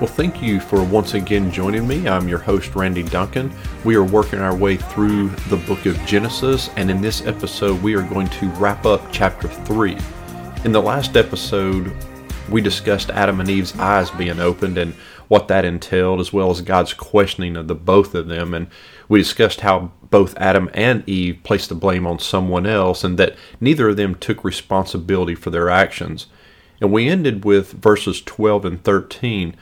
Well, thank you for once again joining me. I'm your host, Randy Duncan. We are working our way through the book of Genesis, and in this episode, we are going to wrap up chapter 3. In the last episode, we discussed Adam and Eve's eyes being opened and what that entailed, as well as God's questioning of the both of them. And we discussed how both Adam and Eve placed the blame on someone else and that neither of them took responsibility for their actions. And we ended with verses 12 and 13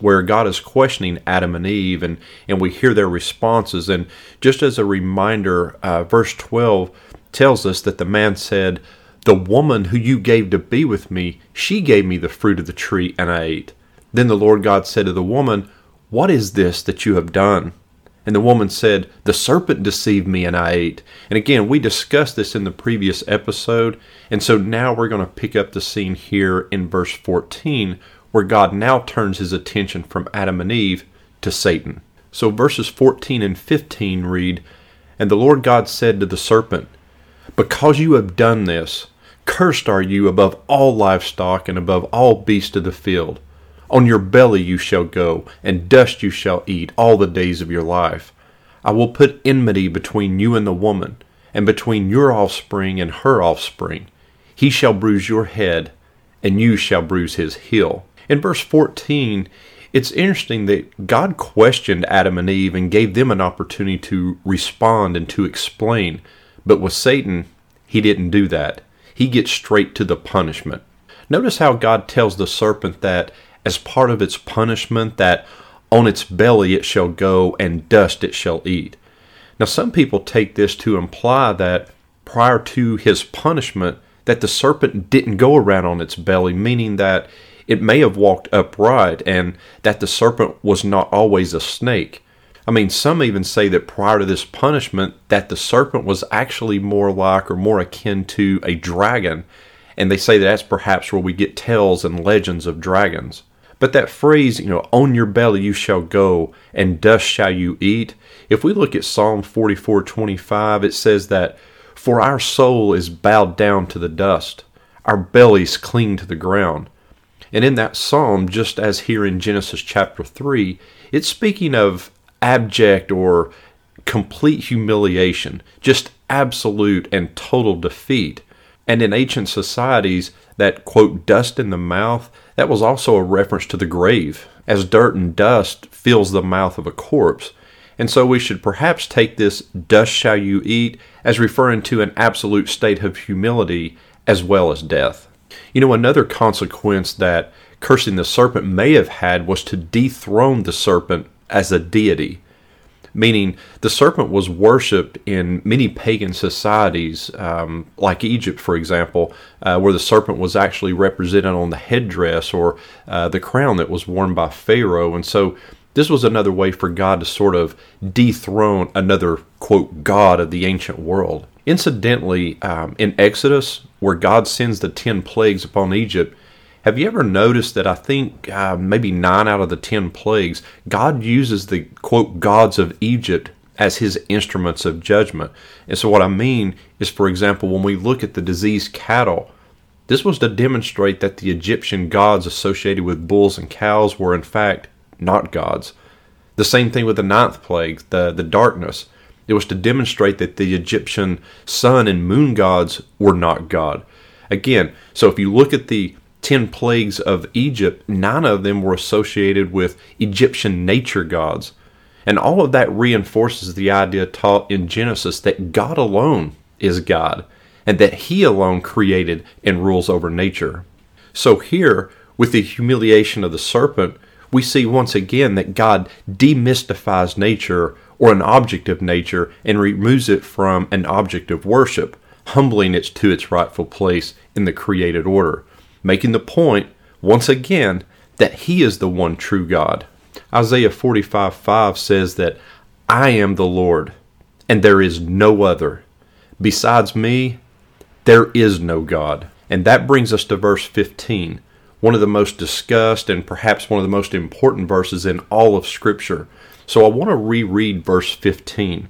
where God is questioning Adam and Eve, and, and we hear their responses. And just as a reminder, uh, verse 12 tells us that the man said, The woman who you gave to be with me, she gave me the fruit of the tree, and I ate. Then the Lord God said to the woman, What is this that you have done? And the woman said, The serpent deceived me, and I ate. And again, we discussed this in the previous episode, and so now we're going to pick up the scene here in verse 14 where God now turns his attention from Adam and Eve to Satan. So verses 14 and 15 read And the Lord God said to the serpent, Because you have done this, cursed are you above all livestock and above all beasts of the field. On your belly you shall go, and dust you shall eat all the days of your life. I will put enmity between you and the woman, and between your offspring and her offspring. He shall bruise your head, and you shall bruise his heel. In verse 14, it's interesting that God questioned Adam and Eve and gave them an opportunity to respond and to explain. But with Satan, he didn't do that. He gets straight to the punishment. Notice how God tells the serpent that as part of its punishment that on its belly it shall go and dust it shall eat. Now some people take this to imply that prior to his punishment that the serpent didn't go around on its belly, meaning that it may have walked upright and that the serpent was not always a snake. I mean, some even say that prior to this punishment, that the serpent was actually more like or more akin to a dragon, and they say that that's perhaps where we get tales and legends of dragons. But that phrase, you know, on your belly you shall go, and dust shall you eat. If we look at Psalm 44:25, it says that, "For our soul is bowed down to the dust, our bellies cling to the ground." And in that psalm, just as here in Genesis chapter 3, it's speaking of abject or complete humiliation, just absolute and total defeat. And in ancient societies, that quote, dust in the mouth, that was also a reference to the grave, as dirt and dust fills the mouth of a corpse. And so we should perhaps take this dust shall you eat as referring to an absolute state of humility as well as death. You know, another consequence that cursing the serpent may have had was to dethrone the serpent as a deity, meaning the serpent was worshipped in many pagan societies, um, like Egypt, for example, uh, where the serpent was actually represented on the headdress or uh, the crown that was worn by Pharaoh. And so this was another way for God to sort of dethrone another, quote, God of the ancient world. Incidentally, um, in Exodus, where God sends the 10 plagues upon Egypt, have you ever noticed that I think uh, maybe nine out of the 10 plagues, God uses the quote gods of Egypt as his instruments of judgment? And so, what I mean is, for example, when we look at the diseased cattle, this was to demonstrate that the Egyptian gods associated with bulls and cows were, in fact, not gods. The same thing with the ninth plague, the, the darkness. It was to demonstrate that the Egyptian sun and moon gods were not God. Again, so if you look at the 10 plagues of Egypt, nine of them were associated with Egyptian nature gods. And all of that reinforces the idea taught in Genesis that God alone is God and that He alone created and rules over nature. So here, with the humiliation of the serpent, we see once again that God demystifies nature or an object of nature and removes it from an object of worship, humbling it to its rightful place in the created order, making the point, once again, that He is the one true God. Isaiah 45 5 says that I am the Lord, and there is no other. Besides me, there is no God. And that brings us to verse 15, one of the most discussed and perhaps one of the most important verses in all of Scripture. So I want to reread verse 15.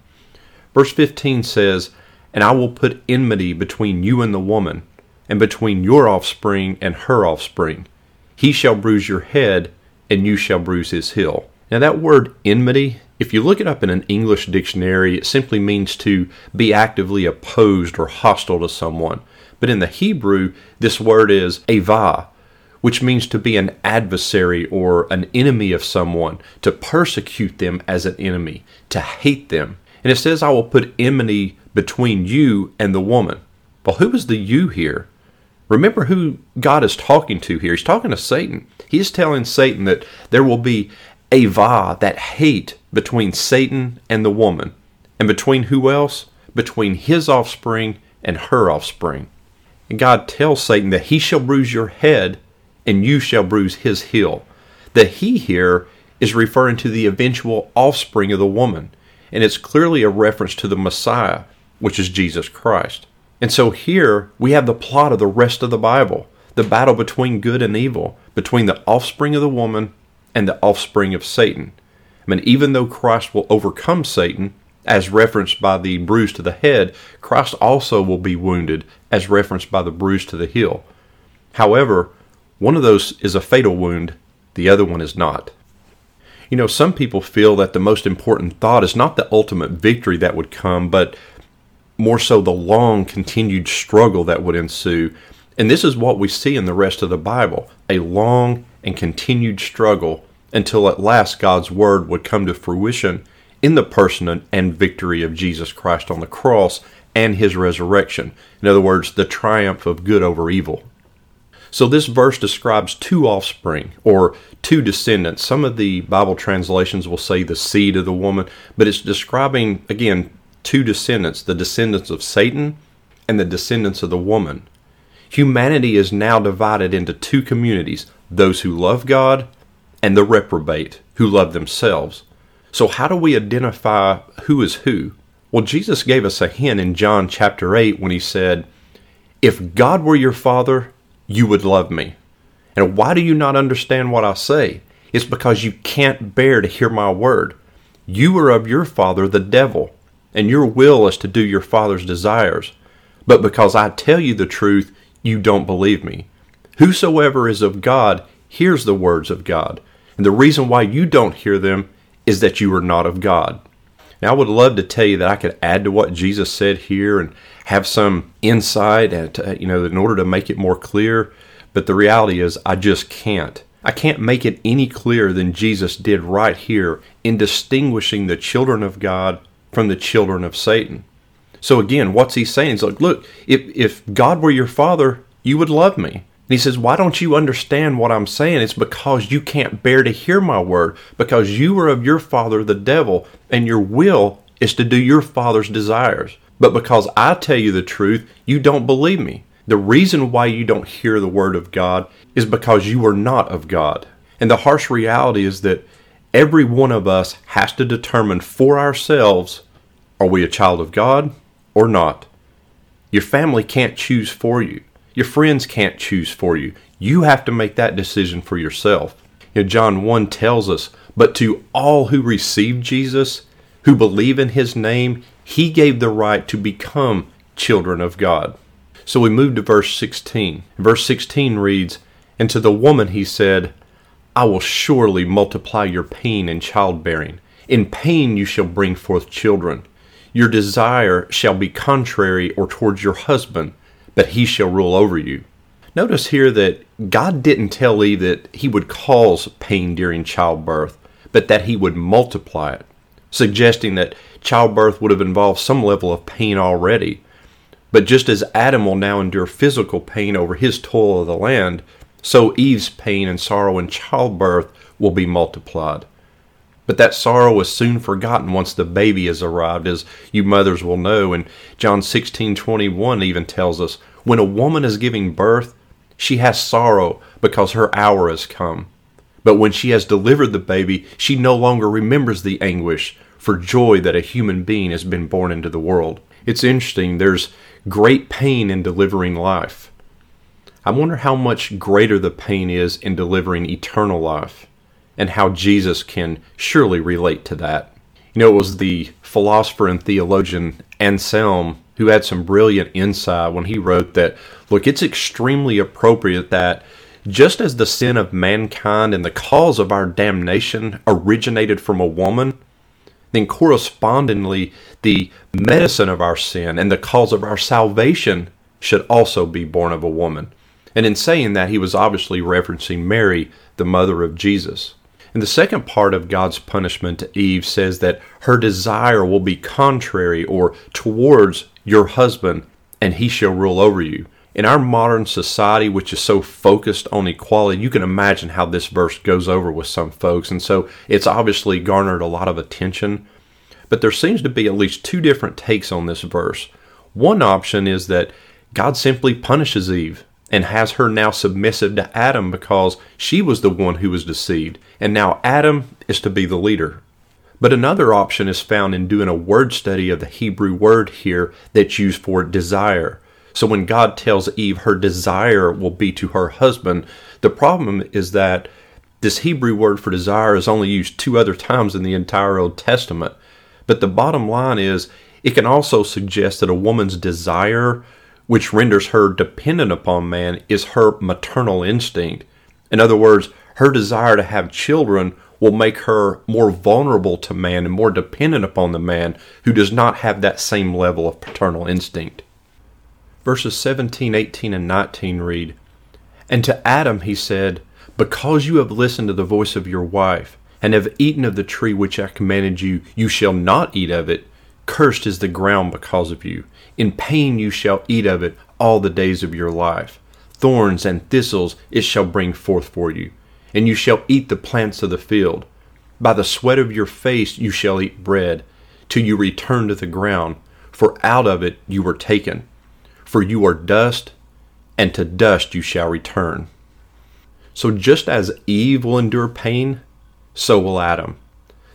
Verse 15 says, And I will put enmity between you and the woman, and between your offspring and her offspring. He shall bruise your head, and you shall bruise his heel. Now, that word enmity, if you look it up in an English dictionary, it simply means to be actively opposed or hostile to someone. But in the Hebrew, this word is ava, which means to be an adversary or an enemy of someone, to persecute them as an enemy, to hate them. And it says, I will put enmity between you and the woman. Well, who is the you here? Remember who God is talking to here. He's talking to Satan. He's telling Satan that there will be ava, that hate between Satan and the woman. And between who else? Between his offspring and her offspring. And God tells Satan that he shall bruise your head and you shall bruise his heel. The he here is referring to the eventual offspring of the woman, and it's clearly a reference to the Messiah, which is Jesus Christ. And so here we have the plot of the rest of the Bible the battle between good and evil, between the offspring of the woman and the offspring of Satan. I mean, even though Christ will overcome Satan, as referenced by the bruise to the head, Christ also will be wounded, as referenced by the bruise to the heel. However, one of those is a fatal wound, the other one is not. You know, some people feel that the most important thought is not the ultimate victory that would come, but more so the long continued struggle that would ensue. And this is what we see in the rest of the Bible a long and continued struggle until at last God's word would come to fruition in the person and victory of Jesus Christ on the cross and his resurrection. In other words, the triumph of good over evil. So this verse describes two offspring or two descendants. Some of the Bible translations will say the seed of the woman, but it's describing, again, two descendants the descendants of Satan and the descendants of the woman. Humanity is now divided into two communities those who love God and the reprobate who love themselves. So, how do we identify who is who? Well, Jesus gave us a hint in John chapter 8 when he said, If God were your father, you would love me. And why do you not understand what I say? It's because you can't bear to hear my word. You are of your father, the devil, and your will is to do your father's desires. But because I tell you the truth, you don't believe me. Whosoever is of God hears the words of God. And the reason why you don't hear them is that you are not of God. Now, I would love to tell you that I could add to what Jesus said here and have some insight, and uh, you know, in order to make it more clear. But the reality is, I just can't. I can't make it any clearer than Jesus did right here in distinguishing the children of God from the children of Satan. So again, what's he saying? He's like, look, if if God were your father, you would love me. He says, Why don't you understand what I'm saying? It's because you can't bear to hear my word, because you are of your father, the devil, and your will is to do your father's desires. But because I tell you the truth, you don't believe me. The reason why you don't hear the word of God is because you are not of God. And the harsh reality is that every one of us has to determine for ourselves are we a child of God or not? Your family can't choose for you. Your friends can't choose for you. You have to make that decision for yourself. You know, John 1 tells us, But to all who receive Jesus, who believe in his name, he gave the right to become children of God. So we move to verse 16. Verse 16 reads, And to the woman he said, I will surely multiply your pain in childbearing. In pain you shall bring forth children. Your desire shall be contrary or towards your husband but he shall rule over you. Notice here that God didn't tell Eve that he would cause pain during childbirth, but that he would multiply it, suggesting that childbirth would have involved some level of pain already. But just as Adam will now endure physical pain over his toil of the land, so Eve's pain and sorrow in childbirth will be multiplied. But that sorrow is soon forgotten once the baby has arrived, as you mothers will know. And John 16:21 even tells us, when a woman is giving birth, she has sorrow because her hour has come. But when she has delivered the baby, she no longer remembers the anguish for joy that a human being has been born into the world. It's interesting, there's great pain in delivering life. I wonder how much greater the pain is in delivering eternal life and how Jesus can surely relate to that. You know, it was the philosopher and theologian Anselm who had some brilliant insight when he wrote that, look, it's extremely appropriate that just as the sin of mankind and the cause of our damnation originated from a woman, then correspondingly the medicine of our sin and the cause of our salvation should also be born of a woman. And in saying that, he was obviously referencing Mary, the mother of Jesus. And the second part of God's punishment to Eve says that her desire will be contrary or towards your husband, and he shall rule over you. In our modern society, which is so focused on equality, you can imagine how this verse goes over with some folks. And so it's obviously garnered a lot of attention. But there seems to be at least two different takes on this verse. One option is that God simply punishes Eve and has her now submissive to Adam because she was the one who was deceived, and now Adam is to be the leader. But another option is found in doing a word study of the Hebrew word here that's used for desire. So when God tells Eve her desire will be to her husband, the problem is that this Hebrew word for desire is only used two other times in the entire Old Testament. But the bottom line is it can also suggest that a woman's desire which renders her dependent upon man, is her maternal instinct. In other words, her desire to have children will make her more vulnerable to man and more dependent upon the man who does not have that same level of paternal instinct. Verses 17, 18, and 19 read And to Adam he said, Because you have listened to the voice of your wife, and have eaten of the tree which I commanded you, you shall not eat of it. Cursed is the ground because of you. In pain you shall eat of it all the days of your life. Thorns and thistles it shall bring forth for you, and you shall eat the plants of the field. By the sweat of your face you shall eat bread, till you return to the ground, for out of it you were taken. For you are dust, and to dust you shall return. So just as Eve will endure pain, so will Adam.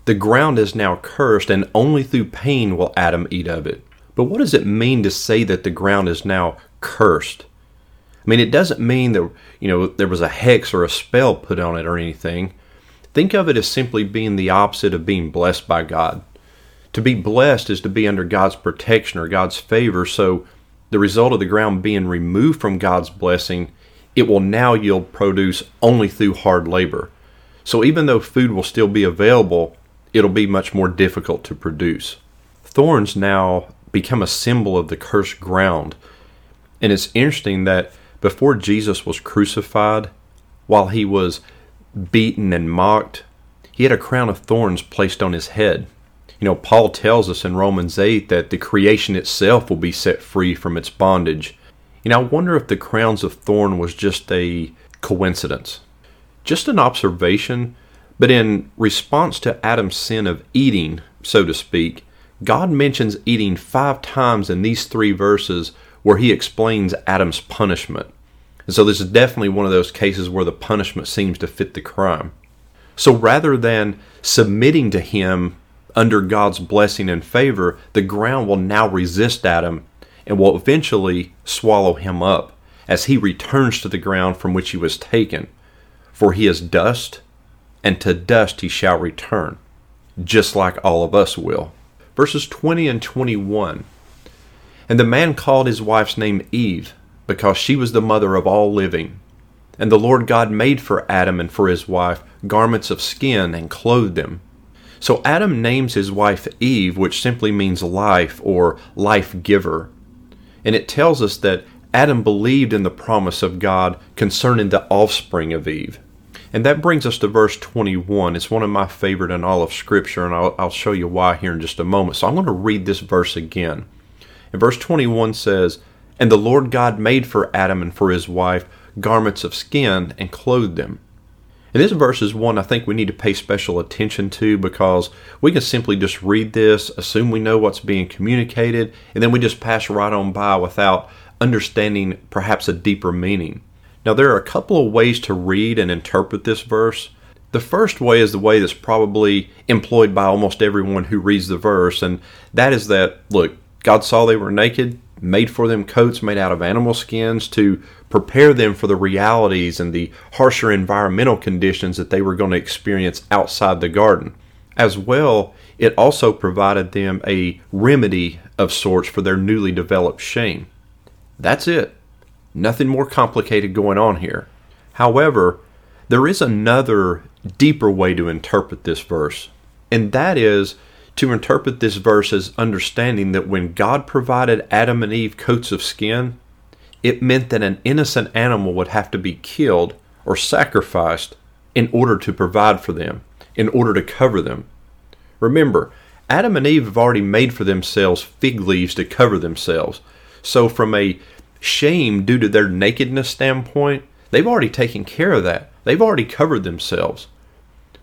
The ground is now cursed, and only through pain will Adam eat of it. But what does it mean to say that the ground is now cursed? I mean, it doesn't mean that, you know, there was a hex or a spell put on it or anything. Think of it as simply being the opposite of being blessed by God. To be blessed is to be under God's protection or God's favor. So, the result of the ground being removed from God's blessing, it will now yield produce only through hard labor. So, even though food will still be available, it'll be much more difficult to produce. Thorns now become a symbol of the cursed ground. And it's interesting that before Jesus was crucified, while he was beaten and mocked, he had a crown of thorns placed on his head. You know, Paul tells us in Romans 8 that the creation itself will be set free from its bondage. You know, I wonder if the crowns of thorn was just a coincidence, just an observation, but in response to Adam's sin of eating, so to speak, God mentions eating five times in these three verses where he explains Adam's punishment. And so this is definitely one of those cases where the punishment seems to fit the crime. So rather than submitting to him under God's blessing and favor, the ground will now resist Adam and will eventually swallow him up as he returns to the ground from which he was taken. For he is dust, and to dust he shall return, just like all of us will verses 20 and 21. And the man called his wife's name Eve, because she was the mother of all living. And the Lord God made for Adam and for his wife garments of skin and clothed them. So Adam names his wife Eve, which simply means life or life giver. And it tells us that Adam believed in the promise of God concerning the offspring of Eve. And that brings us to verse 21. It's one of my favorite in all of Scripture, and I'll, I'll show you why here in just a moment. So I'm going to read this verse again. And verse 21 says, And the Lord God made for Adam and for his wife garments of skin and clothed them. And this verse is one I think we need to pay special attention to because we can simply just read this, assume we know what's being communicated, and then we just pass right on by without understanding perhaps a deeper meaning. Now, there are a couple of ways to read and interpret this verse. The first way is the way that's probably employed by almost everyone who reads the verse, and that is that, look, God saw they were naked, made for them coats made out of animal skins to prepare them for the realities and the harsher environmental conditions that they were going to experience outside the garden. As well, it also provided them a remedy of sorts for their newly developed shame. That's it. Nothing more complicated going on here. However, there is another deeper way to interpret this verse, and that is to interpret this verse as understanding that when God provided Adam and Eve coats of skin, it meant that an innocent animal would have to be killed or sacrificed in order to provide for them, in order to cover them. Remember, Adam and Eve have already made for themselves fig leaves to cover themselves. So, from a shame due to their nakedness standpoint, they've already taken care of that. They've already covered themselves.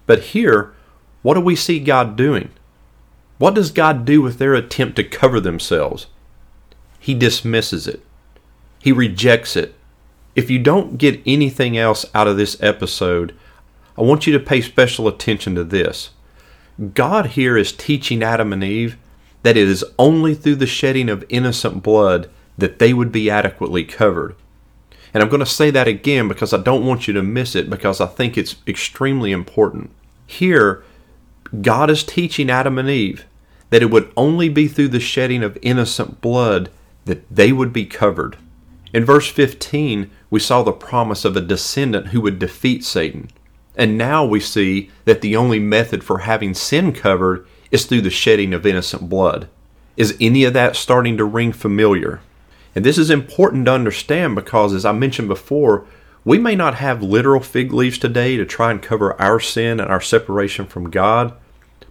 But here, what do we see God doing? What does God do with their attempt to cover themselves? He dismisses it, He rejects it. If you don't get anything else out of this episode, I want you to pay special attention to this. God here is teaching Adam and Eve that it is only through the shedding of innocent blood that they would be adequately covered. And I'm going to say that again because I don't want you to miss it because I think it's extremely important. Here, God is teaching Adam and Eve that it would only be through the shedding of innocent blood that they would be covered. In verse 15, we saw the promise of a descendant who would defeat Satan. And now we see that the only method for having sin covered is through the shedding of innocent blood. Is any of that starting to ring familiar? And this is important to understand because, as I mentioned before, we may not have literal fig leaves today to try and cover our sin and our separation from God,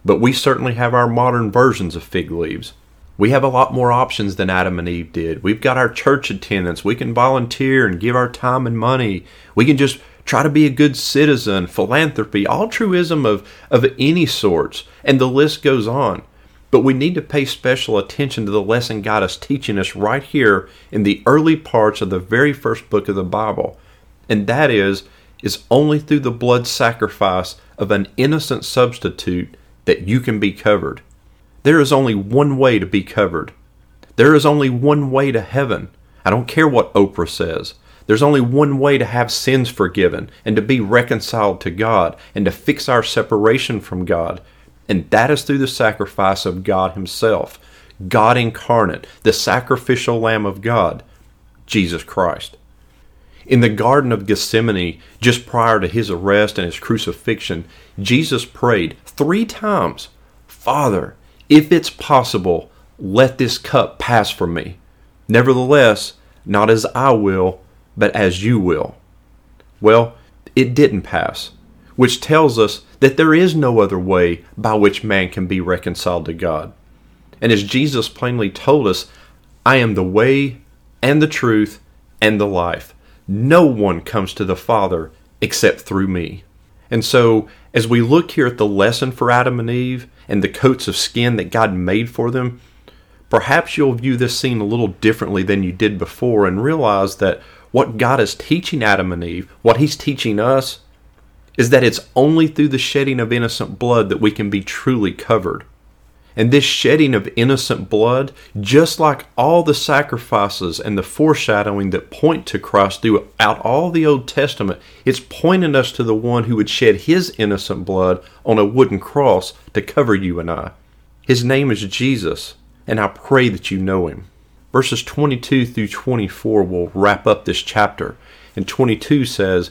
but we certainly have our modern versions of fig leaves. We have a lot more options than Adam and Eve did. We've got our church attendance. We can volunteer and give our time and money. We can just try to be a good citizen, philanthropy, altruism of, of any sorts, and the list goes on. But we need to pay special attention to the lesson God is teaching us right here in the early parts of the very first book of the Bible. And that is, is only through the blood sacrifice of an innocent substitute that you can be covered. There is only one way to be covered. There is only one way to heaven. I don't care what Oprah says. There's only one way to have sins forgiven and to be reconciled to God and to fix our separation from God. And that is through the sacrifice of God Himself, God incarnate, the sacrificial Lamb of God, Jesus Christ. In the Garden of Gethsemane, just prior to his arrest and his crucifixion, Jesus prayed three times Father, if it's possible, let this cup pass from me. Nevertheless, not as I will, but as you will. Well, it didn't pass, which tells us that there is no other way by which man can be reconciled to God. And as Jesus plainly told us, I am the way and the truth and the life. No one comes to the Father except through me. And so, as we look here at the lesson for Adam and Eve and the coats of skin that God made for them, perhaps you'll view this scene a little differently than you did before and realize that what God is teaching Adam and Eve, what He's teaching us, is that it's only through the shedding of innocent blood that we can be truly covered. And this shedding of innocent blood, just like all the sacrifices and the foreshadowing that point to Christ throughout all the Old Testament, it's pointing us to the one who would shed his innocent blood on a wooden cross to cover you and I. His name is Jesus, and I pray that you know him. Verses 22 through 24 will wrap up this chapter. And 22 says,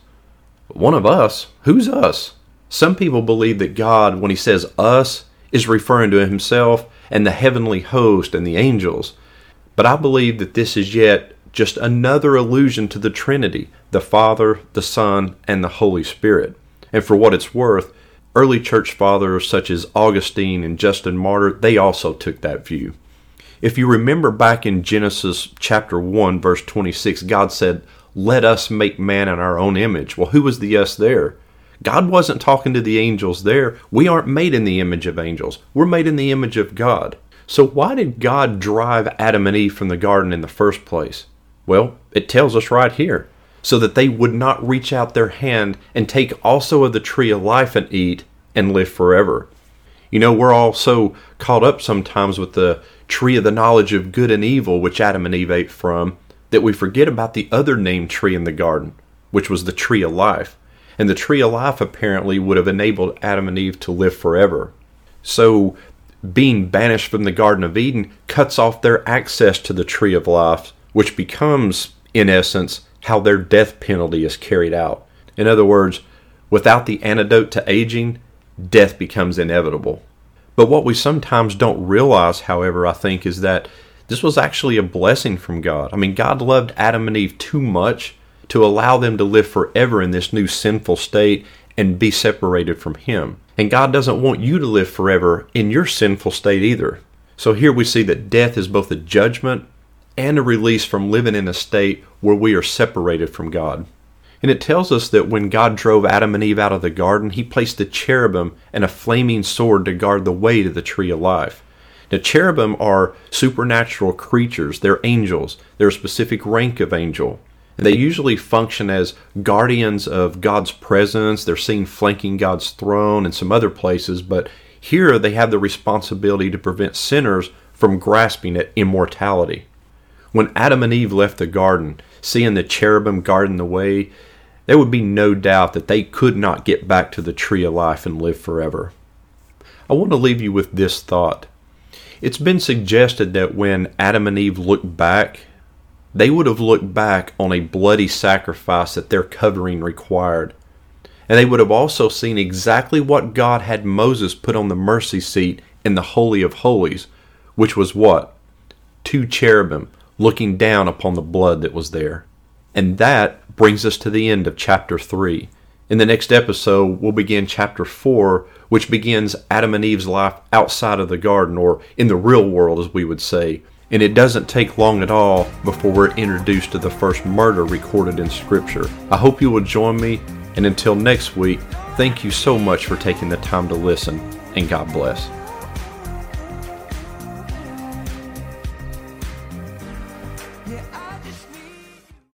One of us? Who's us? Some people believe that God, when he says us, is referring to himself and the heavenly host and the angels. But I believe that this is yet just another allusion to the Trinity the Father, the Son, and the Holy Spirit. And for what it's worth, early church fathers such as Augustine and Justin Martyr, they also took that view. If you remember back in Genesis chapter 1 verse 26, God said, "Let us make man in our own image." Well, who was the us there? God wasn't talking to the angels there. We aren't made in the image of angels. We're made in the image of God. So why did God drive Adam and Eve from the garden in the first place? Well, it tells us right here. so that they would not reach out their hand and take also of the tree of life and eat and live forever. You know, we're all so caught up sometimes with the tree of the knowledge of good and evil, which Adam and Eve ate from, that we forget about the other named tree in the garden, which was the tree of life. And the tree of life apparently would have enabled Adam and Eve to live forever. So, being banished from the Garden of Eden cuts off their access to the tree of life, which becomes, in essence, how their death penalty is carried out. In other words, without the antidote to aging, death becomes inevitable. But what we sometimes don't realize, however, I think, is that this was actually a blessing from God. I mean, God loved Adam and Eve too much to allow them to live forever in this new sinful state and be separated from Him. And God doesn't want you to live forever in your sinful state either. So here we see that death is both a judgment and a release from living in a state where we are separated from God. And it tells us that when God drove Adam and Eve out of the garden, he placed a cherubim and a flaming sword to guard the way to the tree of life. Now, cherubim are supernatural creatures. They're angels. They're a specific rank of angel. And they usually function as guardians of God's presence. They're seen flanking God's throne and some other places, but here they have the responsibility to prevent sinners from grasping at immortality. When Adam and Eve left the garden, seeing the cherubim guarding the way, there would be no doubt that they could not get back to the tree of life and live forever. I want to leave you with this thought. It's been suggested that when Adam and Eve looked back, they would have looked back on a bloody sacrifice that their covering required. And they would have also seen exactly what God had Moses put on the mercy seat in the Holy of Holies, which was what? Two cherubim looking down upon the blood that was there. And that brings us to the end of chapter 3. In the next episode, we'll begin chapter 4, which begins Adam and Eve's life outside of the garden, or in the real world, as we would say. And it doesn't take long at all before we're introduced to the first murder recorded in Scripture. I hope you will join me, and until next week, thank you so much for taking the time to listen, and God bless.